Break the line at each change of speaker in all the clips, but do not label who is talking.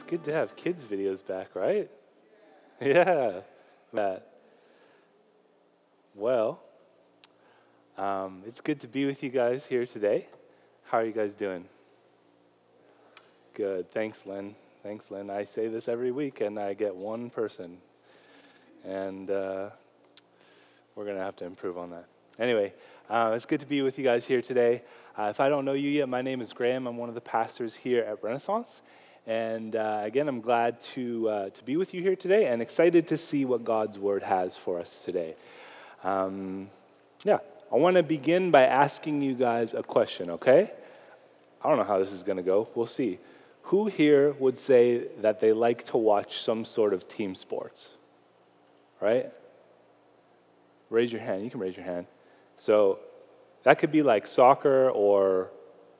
it's good to have kids' videos back, right? Yeah, Matt. Well, um, it's good to be with you guys here today. How are you guys doing? Good. Thanks, Lynn. Thanks, Lynn. I say this every week, and I get one person, and uh, we're going to have to improve on that. Anyway, uh, it's good to be with you guys here today. Uh, if I don't know you yet, my name is Graham. I'm one of the pastors here at Renaissance. And uh, again, I'm glad to, uh, to be with you here today and excited to see what God's Word has for us today. Um, yeah, I want to begin by asking you guys a question, okay? I don't know how this is going to go. We'll see. Who here would say that they like to watch some sort of team sports? Right? Raise your hand. You can raise your hand. So that could be like soccer or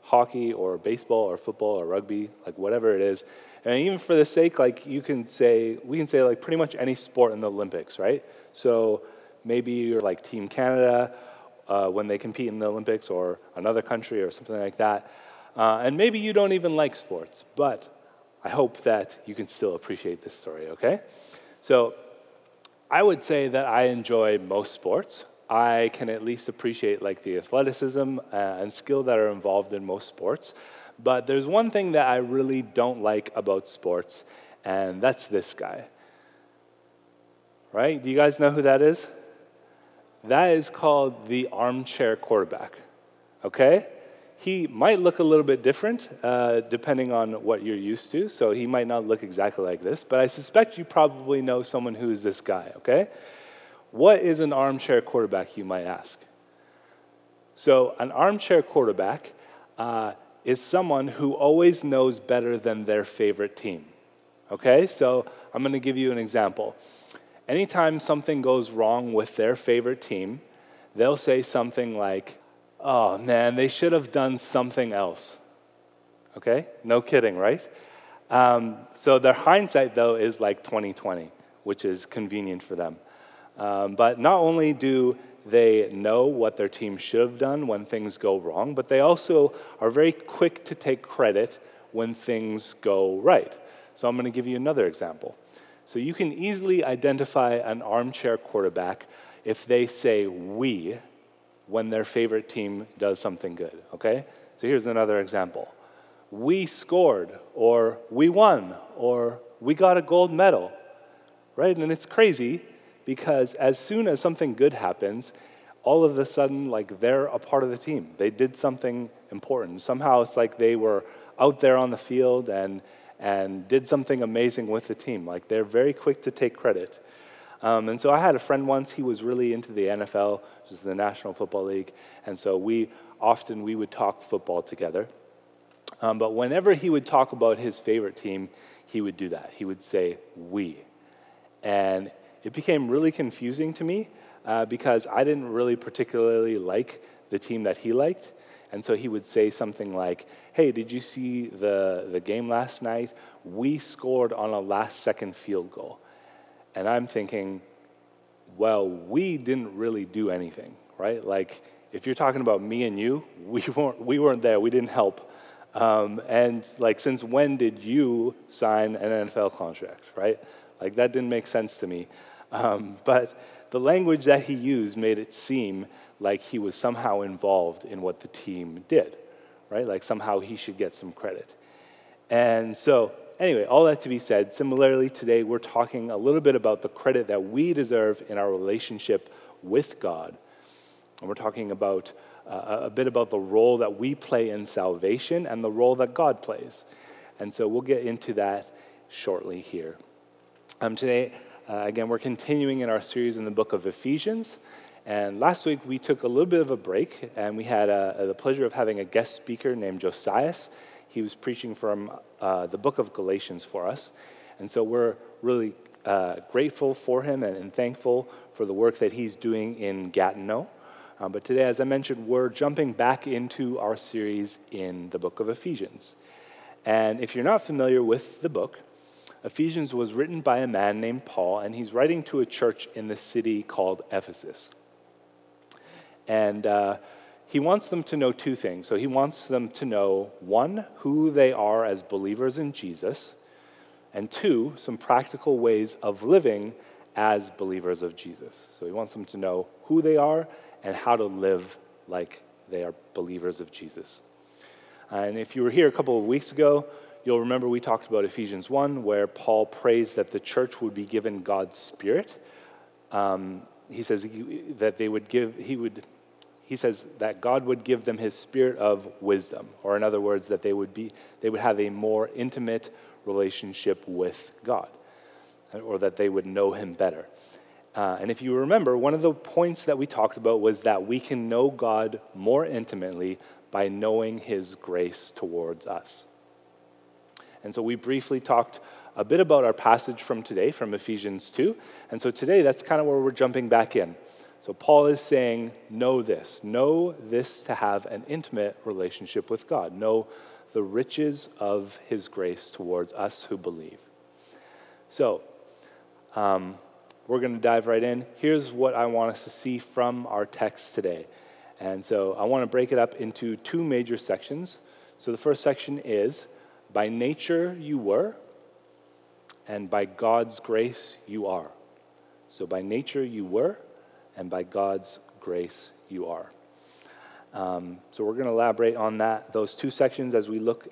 hockey or baseball or football or rugby, like whatever it is. And even for the sake, like you can say, we can say like pretty much any sport in the Olympics, right? So maybe you're like Team Canada uh, when they compete in the Olympics or another country or something like that. Uh, and maybe you don't even like sports, but I hope that you can still appreciate this story, okay? So I would say that I enjoy most sports. I can at least appreciate like the athleticism uh, and skill that are involved in most sports. But there's one thing that I really don't like about sports, and that's this guy. Right? Do you guys know who that is? That is called the armchair quarterback. Okay? He might look a little bit different uh, depending on what you're used to, so he might not look exactly like this, but I suspect you probably know someone who is this guy, okay? What is an armchair quarterback, you might ask? So, an armchair quarterback uh, is someone who always knows better than their favorite team. Okay? So, I'm going to give you an example. Anytime something goes wrong with their favorite team, they'll say something like, oh man, they should have done something else. Okay? No kidding, right? Um, so, their hindsight, though, is like 2020, which is convenient for them. Um, but not only do they know what their team should have done when things go wrong, but they also are very quick to take credit when things go right. So I'm going to give you another example. So you can easily identify an armchair quarterback if they say we when their favorite team does something good, okay? So here's another example. We scored, or we won, or we got a gold medal, right? And it's crazy because as soon as something good happens, all of a sudden, like they're a part of the team. They did something important. Somehow it's like they were out there on the field and, and did something amazing with the team. Like they're very quick to take credit. Um, and so I had a friend once, he was really into the NFL, which is the National Football League. And so we often we would talk football together. Um, but whenever he would talk about his favorite team, he would do that. He would say, we. And it became really confusing to me uh, because I didn't really particularly like the team that he liked. And so he would say something like, Hey, did you see the, the game last night? We scored on a last second field goal. And I'm thinking, well, we didn't really do anything, right? Like, if you're talking about me and you, we weren't, we weren't there, we didn't help. Um, and like, since when did you sign an NFL contract, right? Like, that didn't make sense to me. Um, but the language that he used made it seem like he was somehow involved in what the team did, right? Like somehow he should get some credit. And so, anyway, all that to be said, similarly, today we're talking a little bit about the credit that we deserve in our relationship with God. And we're talking about uh, a bit about the role that we play in salvation and the role that God plays. And so we'll get into that shortly here. Um, today, uh, again, we're continuing in our series in the book of Ephesians. And last week we took a little bit of a break and we had uh, the pleasure of having a guest speaker named Josias. He was preaching from uh, the book of Galatians for us. And so we're really uh, grateful for him and, and, thankful for the work that he's doing in Gatineau. Um, but today, as I mentioned, we're jumping back into our series in the book of Ephesians. And if you're not familiar with the book, Ephesians was written by a man named Paul, and he's writing to a church in the city called Ephesus. And uh, he wants them to know two things. So he wants them to know one, who they are as believers in Jesus, and two, some practical ways of living as believers of Jesus. So he wants them to know who they are and how to live like they are believers of Jesus. And if you were here a couple of weeks ago, you'll remember we talked about Ephesians 1, where Paul prays that the church would be given God's Spirit. Um, he says that they would give, he would he says that God would give them his spirit of wisdom, or in other words, that they would, be, they would have a more intimate relationship with God, or that they would know him better. Uh, and if you remember, one of the points that we talked about was that we can know God more intimately by knowing his grace towards us. And so we briefly talked a bit about our passage from today, from Ephesians 2. And so today, that's kind of where we're jumping back in. So Paul is saying, know this. Know this to have an intimate relationship with God. Know the riches of his grace towards us who believe. So, um, we're going to dive right in. Here's what I want us to see from our text today. And so I want to break it up into two major sections. So the first section is By nature you were, and by God's grace you are. So by nature you were, and by God's grace you are. Um, so we're going to elaborate on that, those two sections as we look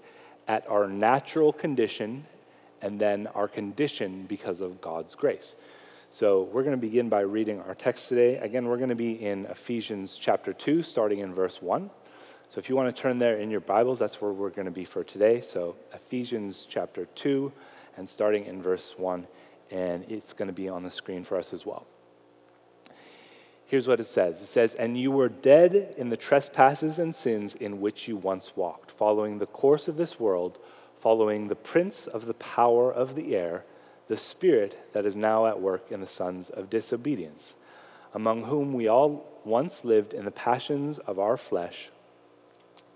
at our natural condition and then our condition because of God's grace. So we're going to begin by reading our text today. Again, we're going to be in Ephesians chapter 2, starting in verse 1. So if you want to turn there in your Bibles, that's where we're going to be for today. So Ephesians chapter 2, and starting in verse 1, and it's going to be on the screen for us as well. Here's what it says It says, And you were dead in the trespasses and sins in which you once walked, following the course of this world, following the prince of the power of the air, the spirit that is now at work in the sons of disobedience, among whom we all once lived in the passions of our flesh,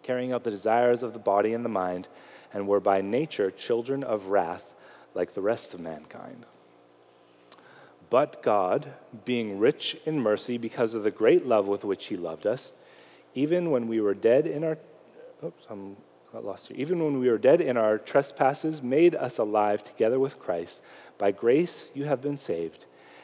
carrying out the desires of the body and the mind, and were by nature children of wrath like the rest of mankind. But God, being rich in mercy because of the great love with which He loved us, even when we were dead in our oops, I'm got lost here. Even when we were dead in our trespasses, made us alive together with Christ. By grace you have been saved,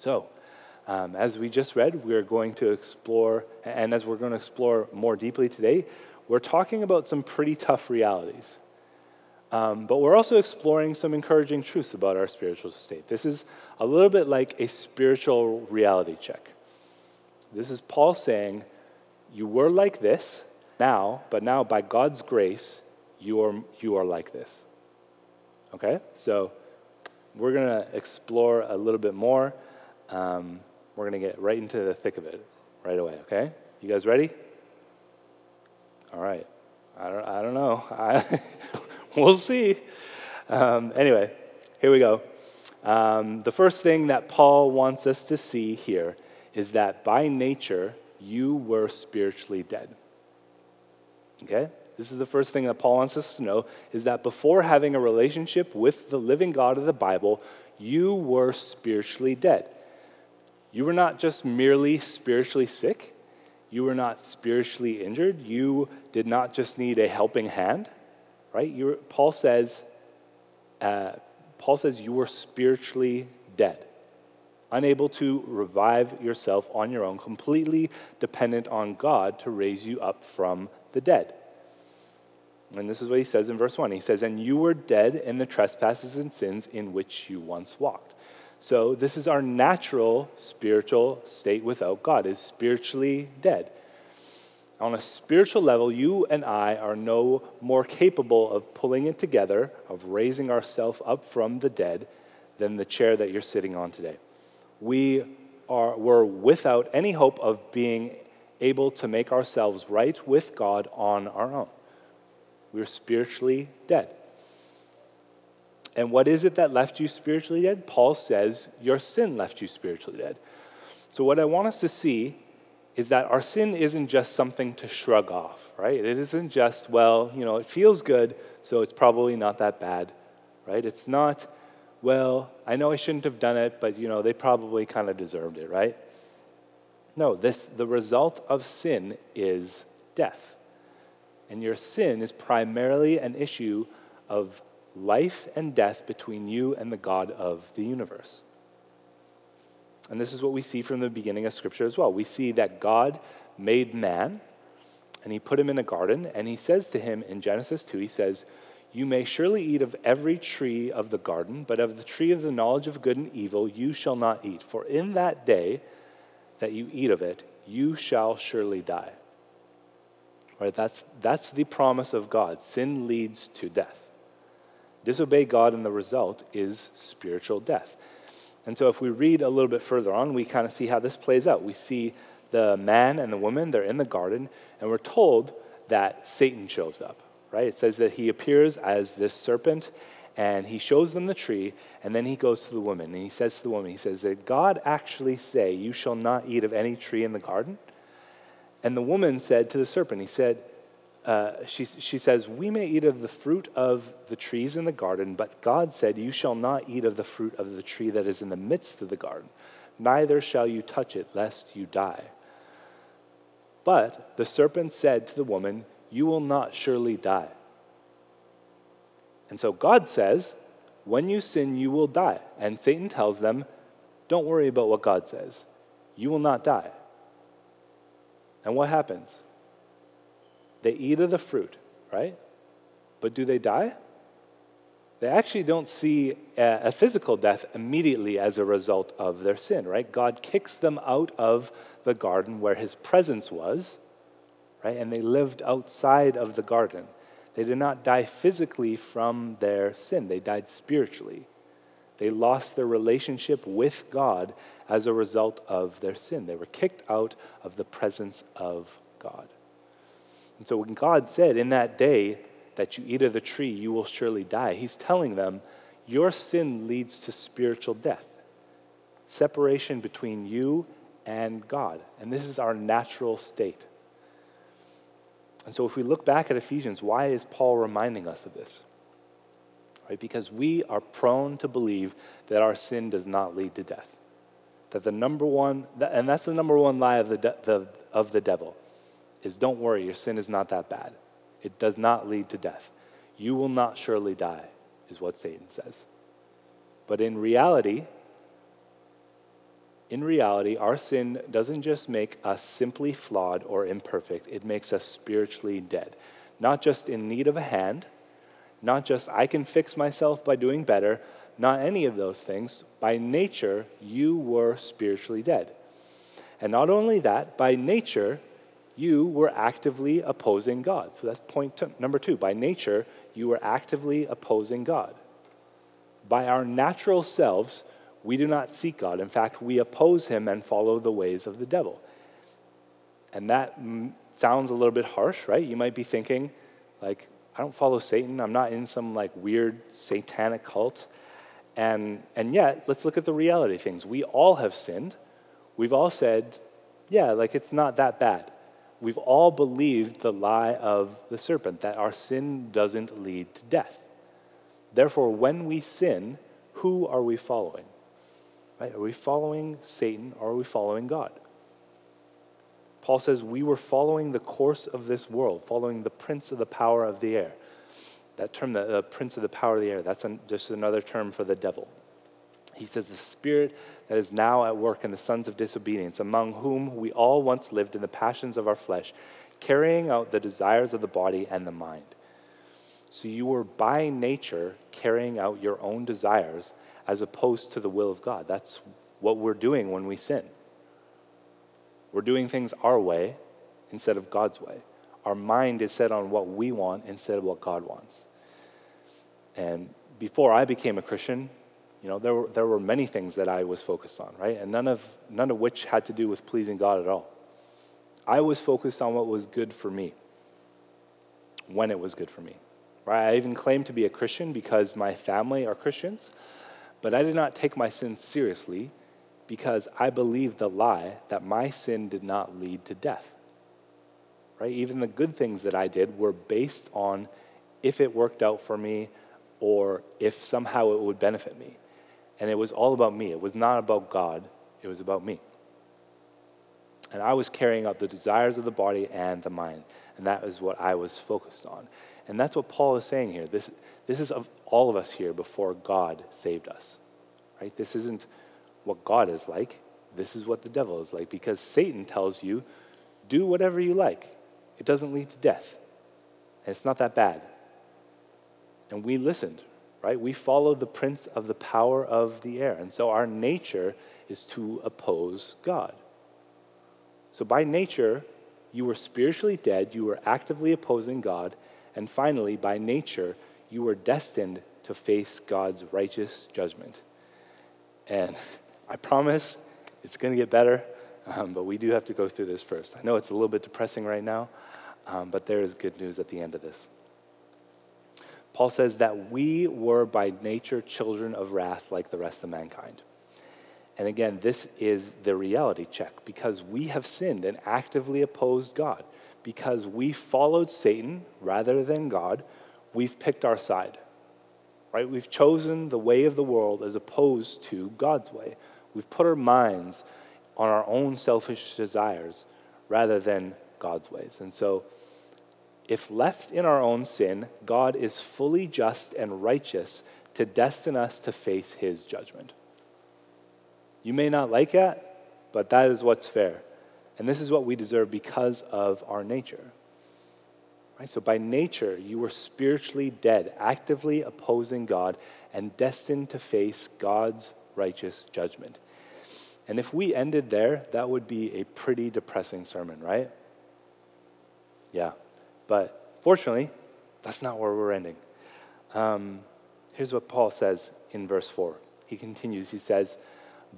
So, um, as we just read, we're going to explore, and as we're going to explore more deeply today, we're talking about some pretty tough realities. Um, but we're also exploring some encouraging truths about our spiritual state. This is a little bit like a spiritual reality check. This is Paul saying, You were like this now, but now by God's grace, you are, you are like this. Okay? So we're going to explore a little bit more. Um, we're going to get right into the thick of it right away, okay? You guys ready? All right. I don't, I don't know. I we'll see. Um, anyway, here we go. Um, the first thing that Paul wants us to see here is that by nature, you were spiritually dead. Okay? This is the first thing that Paul wants us to know is that before having a relationship with the living God of the Bible, you were spiritually dead. You were not just merely spiritually sick, you were not spiritually injured, you did not just need a helping hand right? You're, Paul says, uh, Paul says you were spiritually dead, unable to revive yourself on your own, completely dependent on God to raise you up from the dead. And this is what he says in verse 1. He says, And you were dead in the trespasses and sins in which you once walked. So, this is our natural spiritual state without God, is spiritually dead. On a spiritual level, you and I are no more capable of pulling it together, of raising ourselves up from the dead, than the chair that you're sitting on today. We are, we're without any hope of being able to make ourselves right with God on our own. We're spiritually dead. And what is it that left you spiritually dead? Paul says your sin left you spiritually dead. So, what I want us to see is that our sin isn't just something to shrug off, right? It isn't just, well, you know, it feels good, so it's probably not that bad, right? It's not, well, I know I shouldn't have done it, but, you know, they probably kind of deserved it, right? No, this, the result of sin is death. And your sin is primarily an issue of life and death between you and the God of the universe. And this is what we see from the beginning of Scripture as well. We see that God made man, and he put him in a garden, and he says to him in Genesis 2, he says, You may surely eat of every tree of the garden, but of the tree of the knowledge of good and evil you shall not eat. For in that day that you eat of it, you shall surely die. Right? That's, that's the promise of God. Sin leads to death. Disobey God, and the result is spiritual death. And so, if we read a little bit further on, we kind of see how this plays out. We see the man and the woman, they're in the garden, and we're told that Satan shows up, right? It says that he appears as this serpent, and he shows them the tree, and then he goes to the woman, and he says to the woman, he says, Did God actually say, You shall not eat of any tree in the garden? And the woman said to the serpent, He said, uh, she, she says, We may eat of the fruit of the trees in the garden, but God said, You shall not eat of the fruit of the tree that is in the midst of the garden, neither shall you touch it, lest you die. But the serpent said to the woman, You will not surely die. And so God says, When you sin, you will die. And Satan tells them, Don't worry about what God says. You will not die. And what happens? They eat of the fruit, right? But do they die? They actually don't see a, physical death immediately as a result of their sin, right? God kicks them out of the garden where his presence was, right? And they lived outside of the garden. They did not die physically from their sin, they died spiritually. They lost their relationship with God as a result of their sin. They were kicked out of the presence of God. And so when God said, In that day that you eat of the tree, you will surely die, He's telling them, Your sin leads to spiritual death, separation between you and God. And this is our natural state. And so if we look back at Ephesians, why is Paul reminding us of this? Right? Because we are prone to believe that our sin does not lead to death. That the number one, and that's the number one lie of the, de- the, of the devil is don't worry, your sin is not that bad. It does not lead to death. You will not surely die, is what Satan says. But in reality, in reality, our sin doesn't just make us simply flawed or imperfect, it makes us spiritually dead. Not just in need of a hand, not just I can fix myself by doing better, not any of those things. By nature, you were spiritually dead. And not only that, by nature, you were actively opposing God. So that's point two, number two. By nature, you were actively opposing God. By our natural selves, we do not seek God. In fact, we oppose him and follow the ways of the devil. And that mm, sounds a little bit harsh, right? You might be thinking, like, I don't follow Satan. I'm not in some like weird satanic cult. And, and yet, let's look at the reality of things. We all have sinned. We've all said, yeah, like it's not that bad we've all believed the lie of the serpent that our sin doesn't lead to death. Therefore, when we sin, who are we following? Right? Are we following Satan or are we following God? Paul says we were following the course of this world, following the prince of the power of the air. That term, the, the prince of the power of the air, that's an, just another term for the devil. He says, The spirit that is now at work in the sons of disobedience, among whom we all once lived in the passions of our flesh, carrying out the desires of the body and the mind. So you were by nature carrying out your own desires as opposed to the will of God. That's what we're doing when we sin. We're doing things our way instead of God's way. Our mind is set on what we want instead of what God wants. And before I became a Christian, you know, there were, there were many things that I was focused on, right? And none of, none of which had to do with pleasing God at all. I was focused on what was good for me when it was good for me. Right? I even claimed to be a Christian because my family are Christians, but I did not take my sin seriously because I believed the lie that my sin did not lead to death. Right? Even the good things that I did were based on if it worked out for me or if somehow it would benefit me. And it was all about me. It was not about God, it was about me. And I was carrying out the desires of the body and the mind. And that is what I was focused on. And that's what Paul is saying here. This, this is of all of us here before God saved us. Right? This isn't what God is like. This is what the devil is like because Satan tells you, do whatever you like. It doesn't lead to death. And it's not that bad. And we listened, right? We follow the prince of the power of the air. And so our nature is to oppose God. So by nature, you were spiritually dead, you were actively opposing God, and finally, by nature, you were destined to face God's righteous judgment. And I promise it's going to get better, um, but we do have to go through this first. I know it's a little bit depressing right now, um, but there is good news at the end of this. Paul says that we were by nature children of wrath like the rest of mankind. And again, this is the reality check because we have sinned and actively opposed God. Because we followed Satan rather than God, we've picked our side. Right? We've chosen the way of the world as opposed to God's way. We've put our minds on our own selfish desires rather than God's ways. And so, if left in our own sin, God is fully just and righteous to destine us to face his judgment. You may not like it, but that is what's fair. And this is what we deserve because of our nature. Right? So, by nature, you were spiritually dead, actively opposing God, and destined to face God's righteous judgment. And if we ended there, that would be a pretty depressing sermon, right? Yeah. But fortunately, that's not where we're ending. Um, here's what Paul says in verse 4. He continues, he says,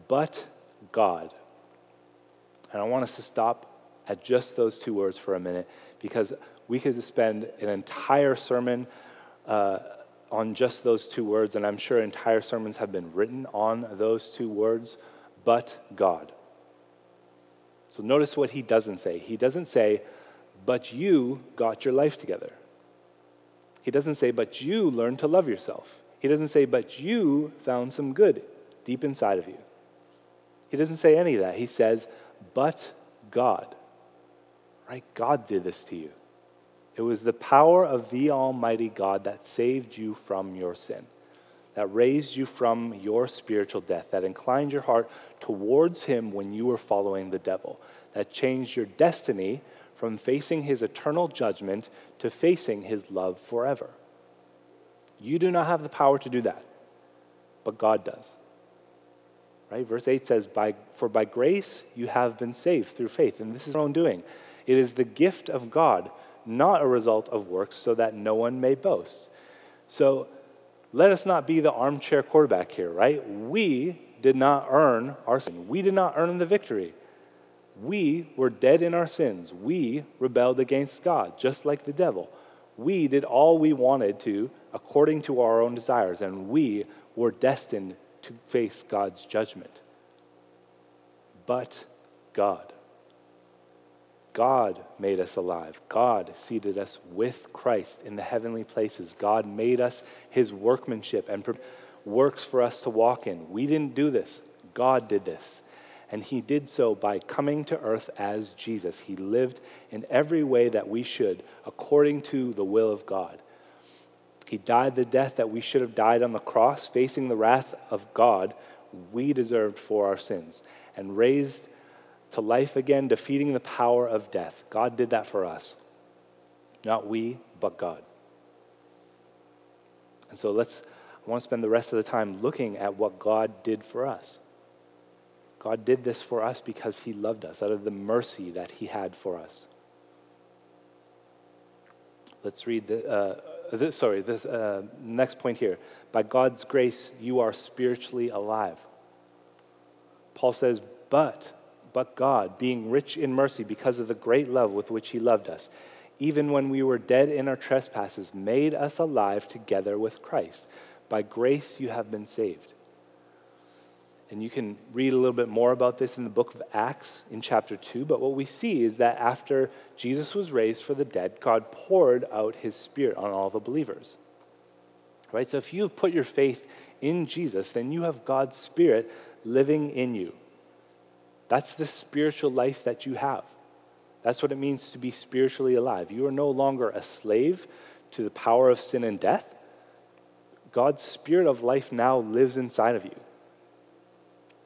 but God. And I want us to stop at just those two words for a minute because we could spend an entire sermon uh, on just those two words, and I'm sure entire sermons have been written on those two words, but God. So notice what he doesn't say. He doesn't say, but you got your life together. He doesn't say, but you learned to love yourself. He doesn't say, but you found some good deep inside of you. He doesn't say any of that. He says, but God. Right? God did this to you. It was the power of the Almighty God that saved you from your sin, that raised you from your spiritual death, that inclined your heart towards Him when you were following the devil, that changed your destiny from facing His eternal judgment to facing His love forever. You do not have the power to do that, but God does. Right? Verse 8 says, by, For by grace you have been saved through faith. And this is our own doing. It is the gift of God, not a result of works, so that no one may boast. So let us not be the armchair quarterback here, right? We did not earn our sin. We did not earn the victory. We were dead in our sins. We rebelled against God, just like the devil. We did all we wanted to according to our own desires, and we were destined to face God's judgment. But God. God made us alive. God seated us with Christ in the heavenly places. God made us his workmanship and works for us to walk in. We didn't do this, God did this. And he did so by coming to earth as Jesus. He lived in every way that we should, according to the will of God. He died the death that we should have died on the cross, facing the wrath of God we deserved for our sins, and raised to life again, defeating the power of death. God did that for us. Not we, but God. And so let's, I want to spend the rest of the time looking at what God did for us. God did this for us because he loved us, out of the mercy that he had for us. Let's read the, uh, this, sorry, this uh, next point here. By God's grace, you are spiritually alive. Paul says, but, but God, being rich in mercy because of the great love with which he loved us, even when we were dead in our trespasses, made us alive together with Christ. By grace you have been saved. And you can read a little bit more about this in the book of Acts in chapter 2. But what we see is that after Jesus was raised for the dead, God poured out his spirit on all the believers. Right? So if you have put your faith in Jesus, then you have God's spirit living in you. That's the spiritual life that you have. That's what it means to be spiritually alive. You are no longer a slave to the power of sin and death. God's spirit of life now lives inside of you.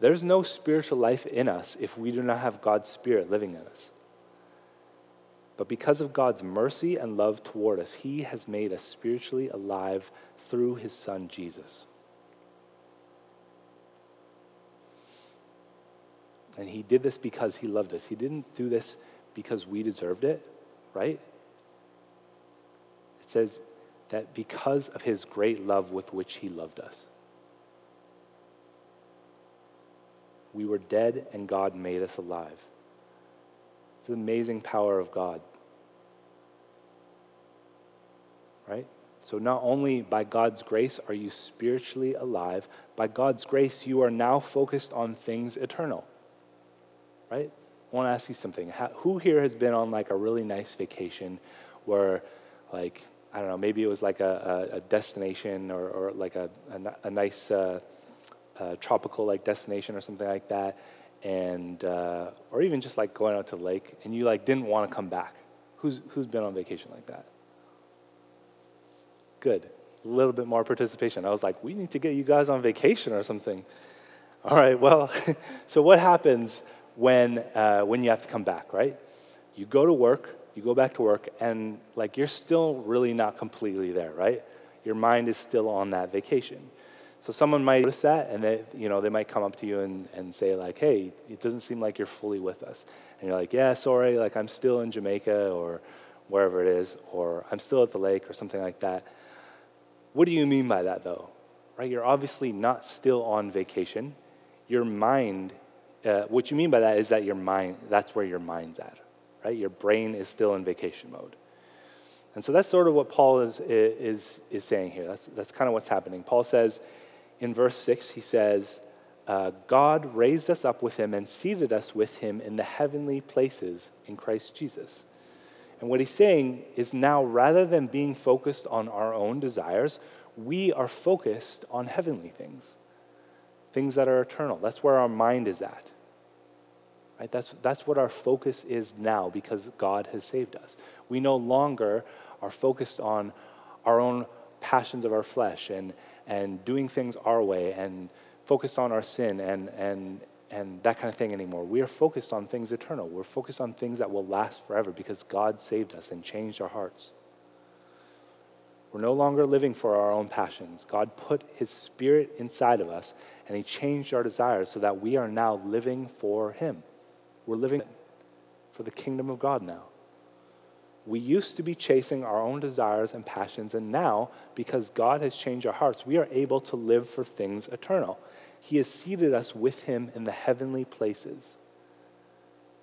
there's no spiritual life in us if we do not have God's Spirit living in us. But because of God's mercy and love toward us, He has made us spiritually alive through His Son, Jesus. And He did this because He loved us. He didn't do this because we deserved it, right? It says that because of His great love with which He loved us. We were dead and God made us alive. It's the amazing power of God. Right? So, not only by God's grace are you spiritually alive, by God's grace, you are now focused on things eternal. Right? I want to ask you something. Who here has been on like a really nice vacation where, like, I don't know, maybe it was like a, a, a destination or, or like a, a, a nice. Uh, tropical like destination or something like that, and uh, or even just like going out to lake, and you like didn't want to come back. Who's who's been on vacation like that? Good, a little bit more participation. I was like, we need to get you guys on vacation or something. All right, well, so what happens when uh, when you have to come back, right? You go to work, you go back to work, and like you're still really not completely there, right? Your mind is still on that vacation. So someone might notice that, and they, you know, they might come up to you and, and say like, "Hey, it doesn't seem like you're fully with us." And you're like, "Yeah, sorry, like I'm still in Jamaica or wherever it is, or I'm still at the lake or something like that." What do you mean by that, though? Right? You're obviously not still on vacation. Your mind, uh, what you mean by that is that your mind, that's where your mind's at, right? Your brain is still in vacation mode. And so that's sort of what Paul is, is, is saying here. That's, that's kind of what's happening. Paul says, in verse 6, he says, uh, God raised us up with him and seated us with him in the heavenly places in Christ Jesus. And what he's saying is now, rather than being focused on our own desires, we are focused on heavenly things, things that are eternal. That's where our mind is at. Right? That's, that's what our focus is now because God has saved us. We no longer are focused on our own passions of our flesh and, and doing things our way and focused on our sin and, and, and that kind of thing anymore. We are focused on things eternal. We're focused on things that will last forever because God saved us and changed our hearts. We're no longer living for our own passions. God put His Spirit inside of us and He changed our desires so that we are now living for Him. We're living for the kingdom of God now. We used to be chasing our own desires and passions, and now, because God has changed our hearts, we are able to live for things eternal. He has seated us with Him in the heavenly places.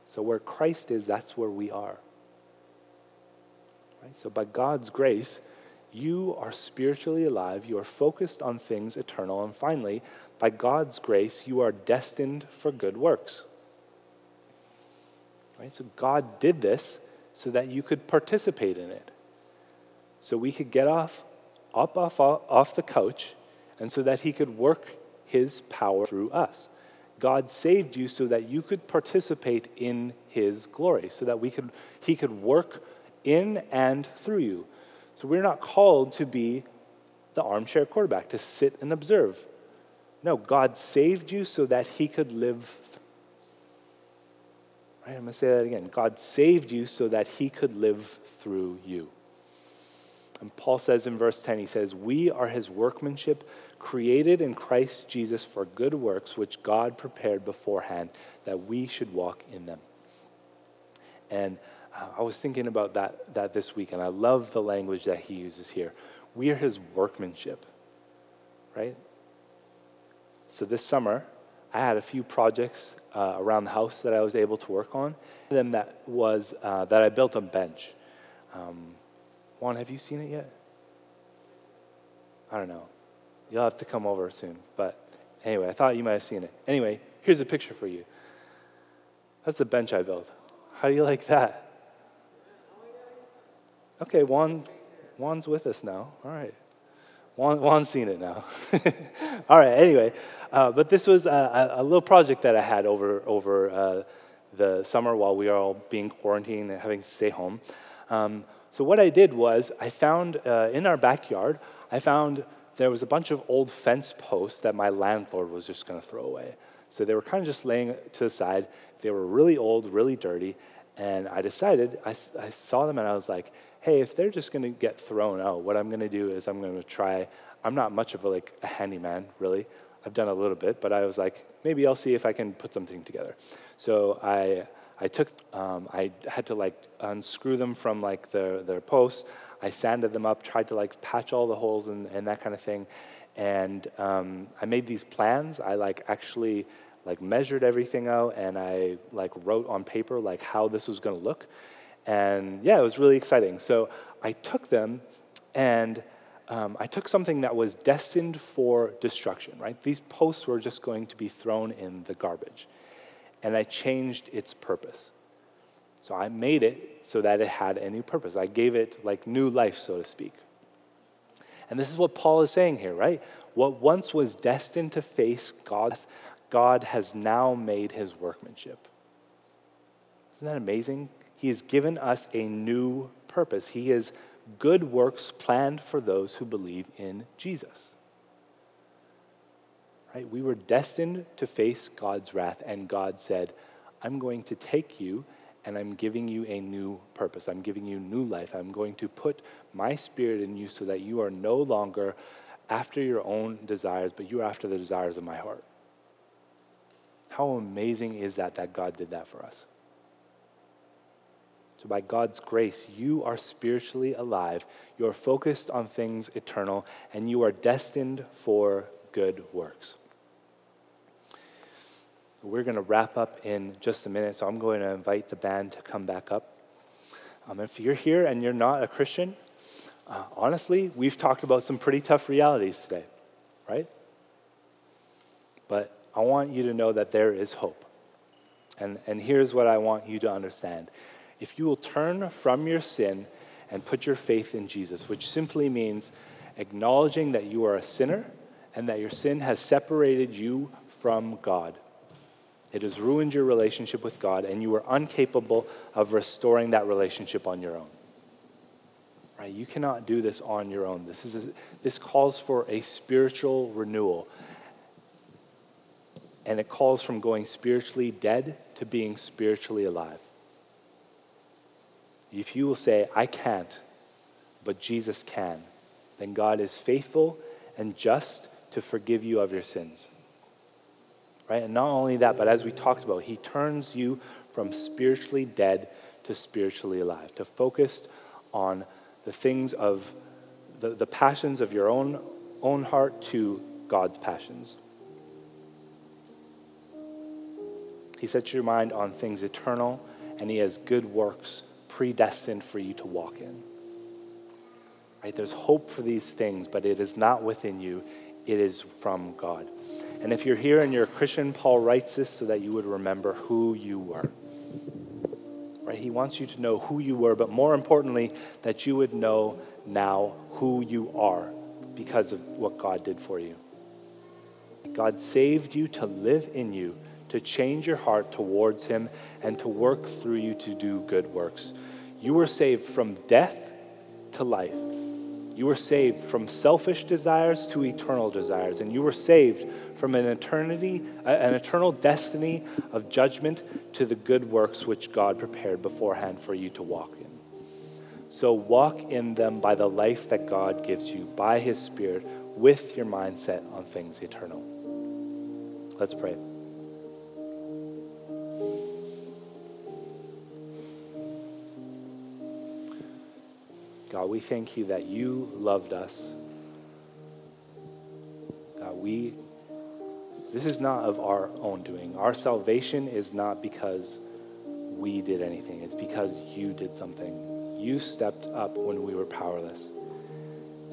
So, where Christ is, that's where we are. Right? So, by God's grace, you are spiritually alive, you are focused on things eternal, and finally, by God's grace, you are destined for good works. Right? So, God did this so that you could participate in it. So we could get off up off, off the couch and so that he could work his power through us. God saved you so that you could participate in his glory, so that we could, he could work in and through you. So we're not called to be the armchair quarterback, to sit and observe. No, God saved you so that he could live. Right, I'm going to say that again. God saved you so that he could live through you. And Paul says in verse 10, he says, We are his workmanship, created in Christ Jesus for good works, which God prepared beforehand that we should walk in them. And uh, I was thinking about that, that this week, and I love the language that he uses here. We are his workmanship, right? So this summer, I had a few projects uh, around the house that I was able to work on. One of them that was uh, that I built a bench. Um, Juan, have you seen it yet? I don't know. You'll have to come over soon. But anyway, I thought you might have seen it. Anyway, here's a picture for you. That's the bench I built. How do you like that? Okay, Juan, Juan's with us now. All right. Juan, Juan's seen it now. all right, anyway. Uh, but this was a, a, little project that I had over, over uh, the summer while we were all being quarantined and having to stay home. Um, so what I did was I found uh, in our backyard, I found there was a bunch of old fence posts that my landlord was just going to throw away. So they were kind of just laying to the side. They were really old, really dirty. And I decided, I, I saw them and I was like, hey, if they're just going to get thrown out, what I'm going to do is I'm going to try. I'm not much of a, like a handyman, really. I've done a little bit, but I was like, maybe I'll see if I can put something together. So I I took, um, I had to like unscrew them from like their, their posts. I sanded them up, tried to like patch all the holes and, and that kind of thing. And um, I made these plans. I like actually like measured everything out and I like wrote on paper like how this was going to look. And yeah, it was really exciting. So I took them and um, I took something that was destined for destruction, right? These posts were just going to be thrown in the garbage and I changed its purpose. So I made it so that it had a new purpose. I gave it like new life, so to speak. And this is what Paul is saying here, right? What once was destined to face God, God has now made his workmanship. Isn't that amazing? He has given us a new purpose. He has good works planned for those who believe in Jesus. Right? We were destined to face God's wrath, and God said, I'm going to take you and I'm giving you a new purpose. I'm giving you new life. I'm going to put my spirit in you so that you are no longer after your own desires, but you are after the desires of my heart. How amazing is that that God did that for us? So, by God's grace, you are spiritually alive, you are focused on things eternal, and you are destined for good works. We're going to wrap up in just a minute, so I'm going to invite the band to come back up. Um, if you're here and you're not a Christian, uh, honestly, we've talked about some pretty tough realities today, right? But I want you to know that there is hope. And, and here's what I want you to understand. If you will turn from your sin and put your faith in Jesus, which simply means acknowledging that you are a sinner and that your sin has separated you from God. It has ruined your relationship with God, and you are incapable of restoring that relationship on your own. Right? You cannot do this on your own. This, is a, this calls for a spiritual renewal. And it calls from going spiritually dead to being spiritually alive. If you will say, I can't, but Jesus can, then God is faithful and just to forgive you of your sins right? And not only that, but as we talked about, he turns you from spiritually dead to spiritually alive, to focused on the things of the, the passions of your own, own heart to God's passions. He sets your mind on things eternal, and he has good works predestined for you to walk in. Right? There's hope for these things, but it is not within you, it is from God. And if you're here and you're a Christian, Paul writes this so that you would remember who you were. Right? He wants you to know who you were, but more importantly, that you would know now who you are because of what God did for you. God saved you to live in you, to change your heart towards Him, and to work through you to do good works. You were saved from death to life. You were saved from selfish desires to eternal desires, and you were saved from an eternity, an eternal destiny of judgment to the good works which God prepared beforehand for you to walk in. So walk in them by the life that God gives you, by His Spirit, with your mindset on things eternal. Let's pray. God, we thank you that you loved us. God, we, this is not of our own doing. Our salvation is not because we did anything, it's because you did something. You stepped up when we were powerless.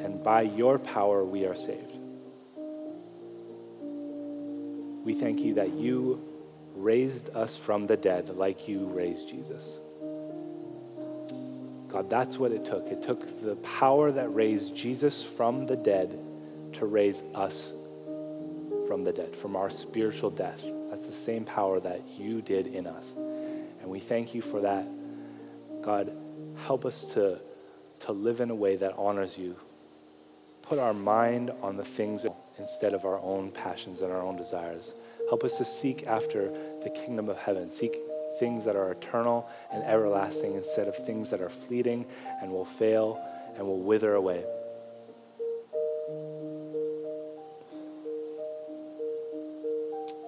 And by your power, we are saved. We thank you that you raised us from the dead like you raised Jesus. God, that's what it took. It took the power that raised Jesus from the dead to raise us from the dead, from our spiritual death. That's the same power that you did in us. And we thank you for that. God, help us to, to live in a way that honors you. Put our mind on the things instead of our own passions and our own desires. Help us to seek after the kingdom of heaven, seek things that are eternal and everlasting instead of things that are fleeting and will fail and will wither away.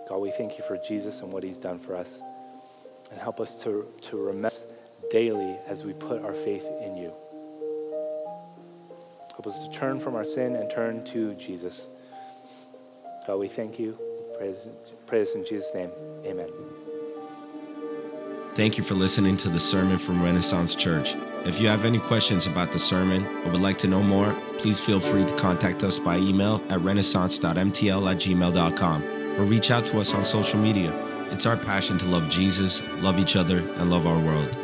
God, we thank you for Jesus and what he's done for us. And help us to, to remember daily as we put our faith in you. Help us to turn from our sin and turn to Jesus. God, we thank you. Praise, praise in Jesus' name. Amen.
Thank you for listening to the sermon from Renaissance Church. If you have any questions about the sermon or would like to know more, please feel free to contact us by email at renaissance.mtl at gmail.com or reach out to us on social media. It's our passion to love Jesus, love each other, and love our world.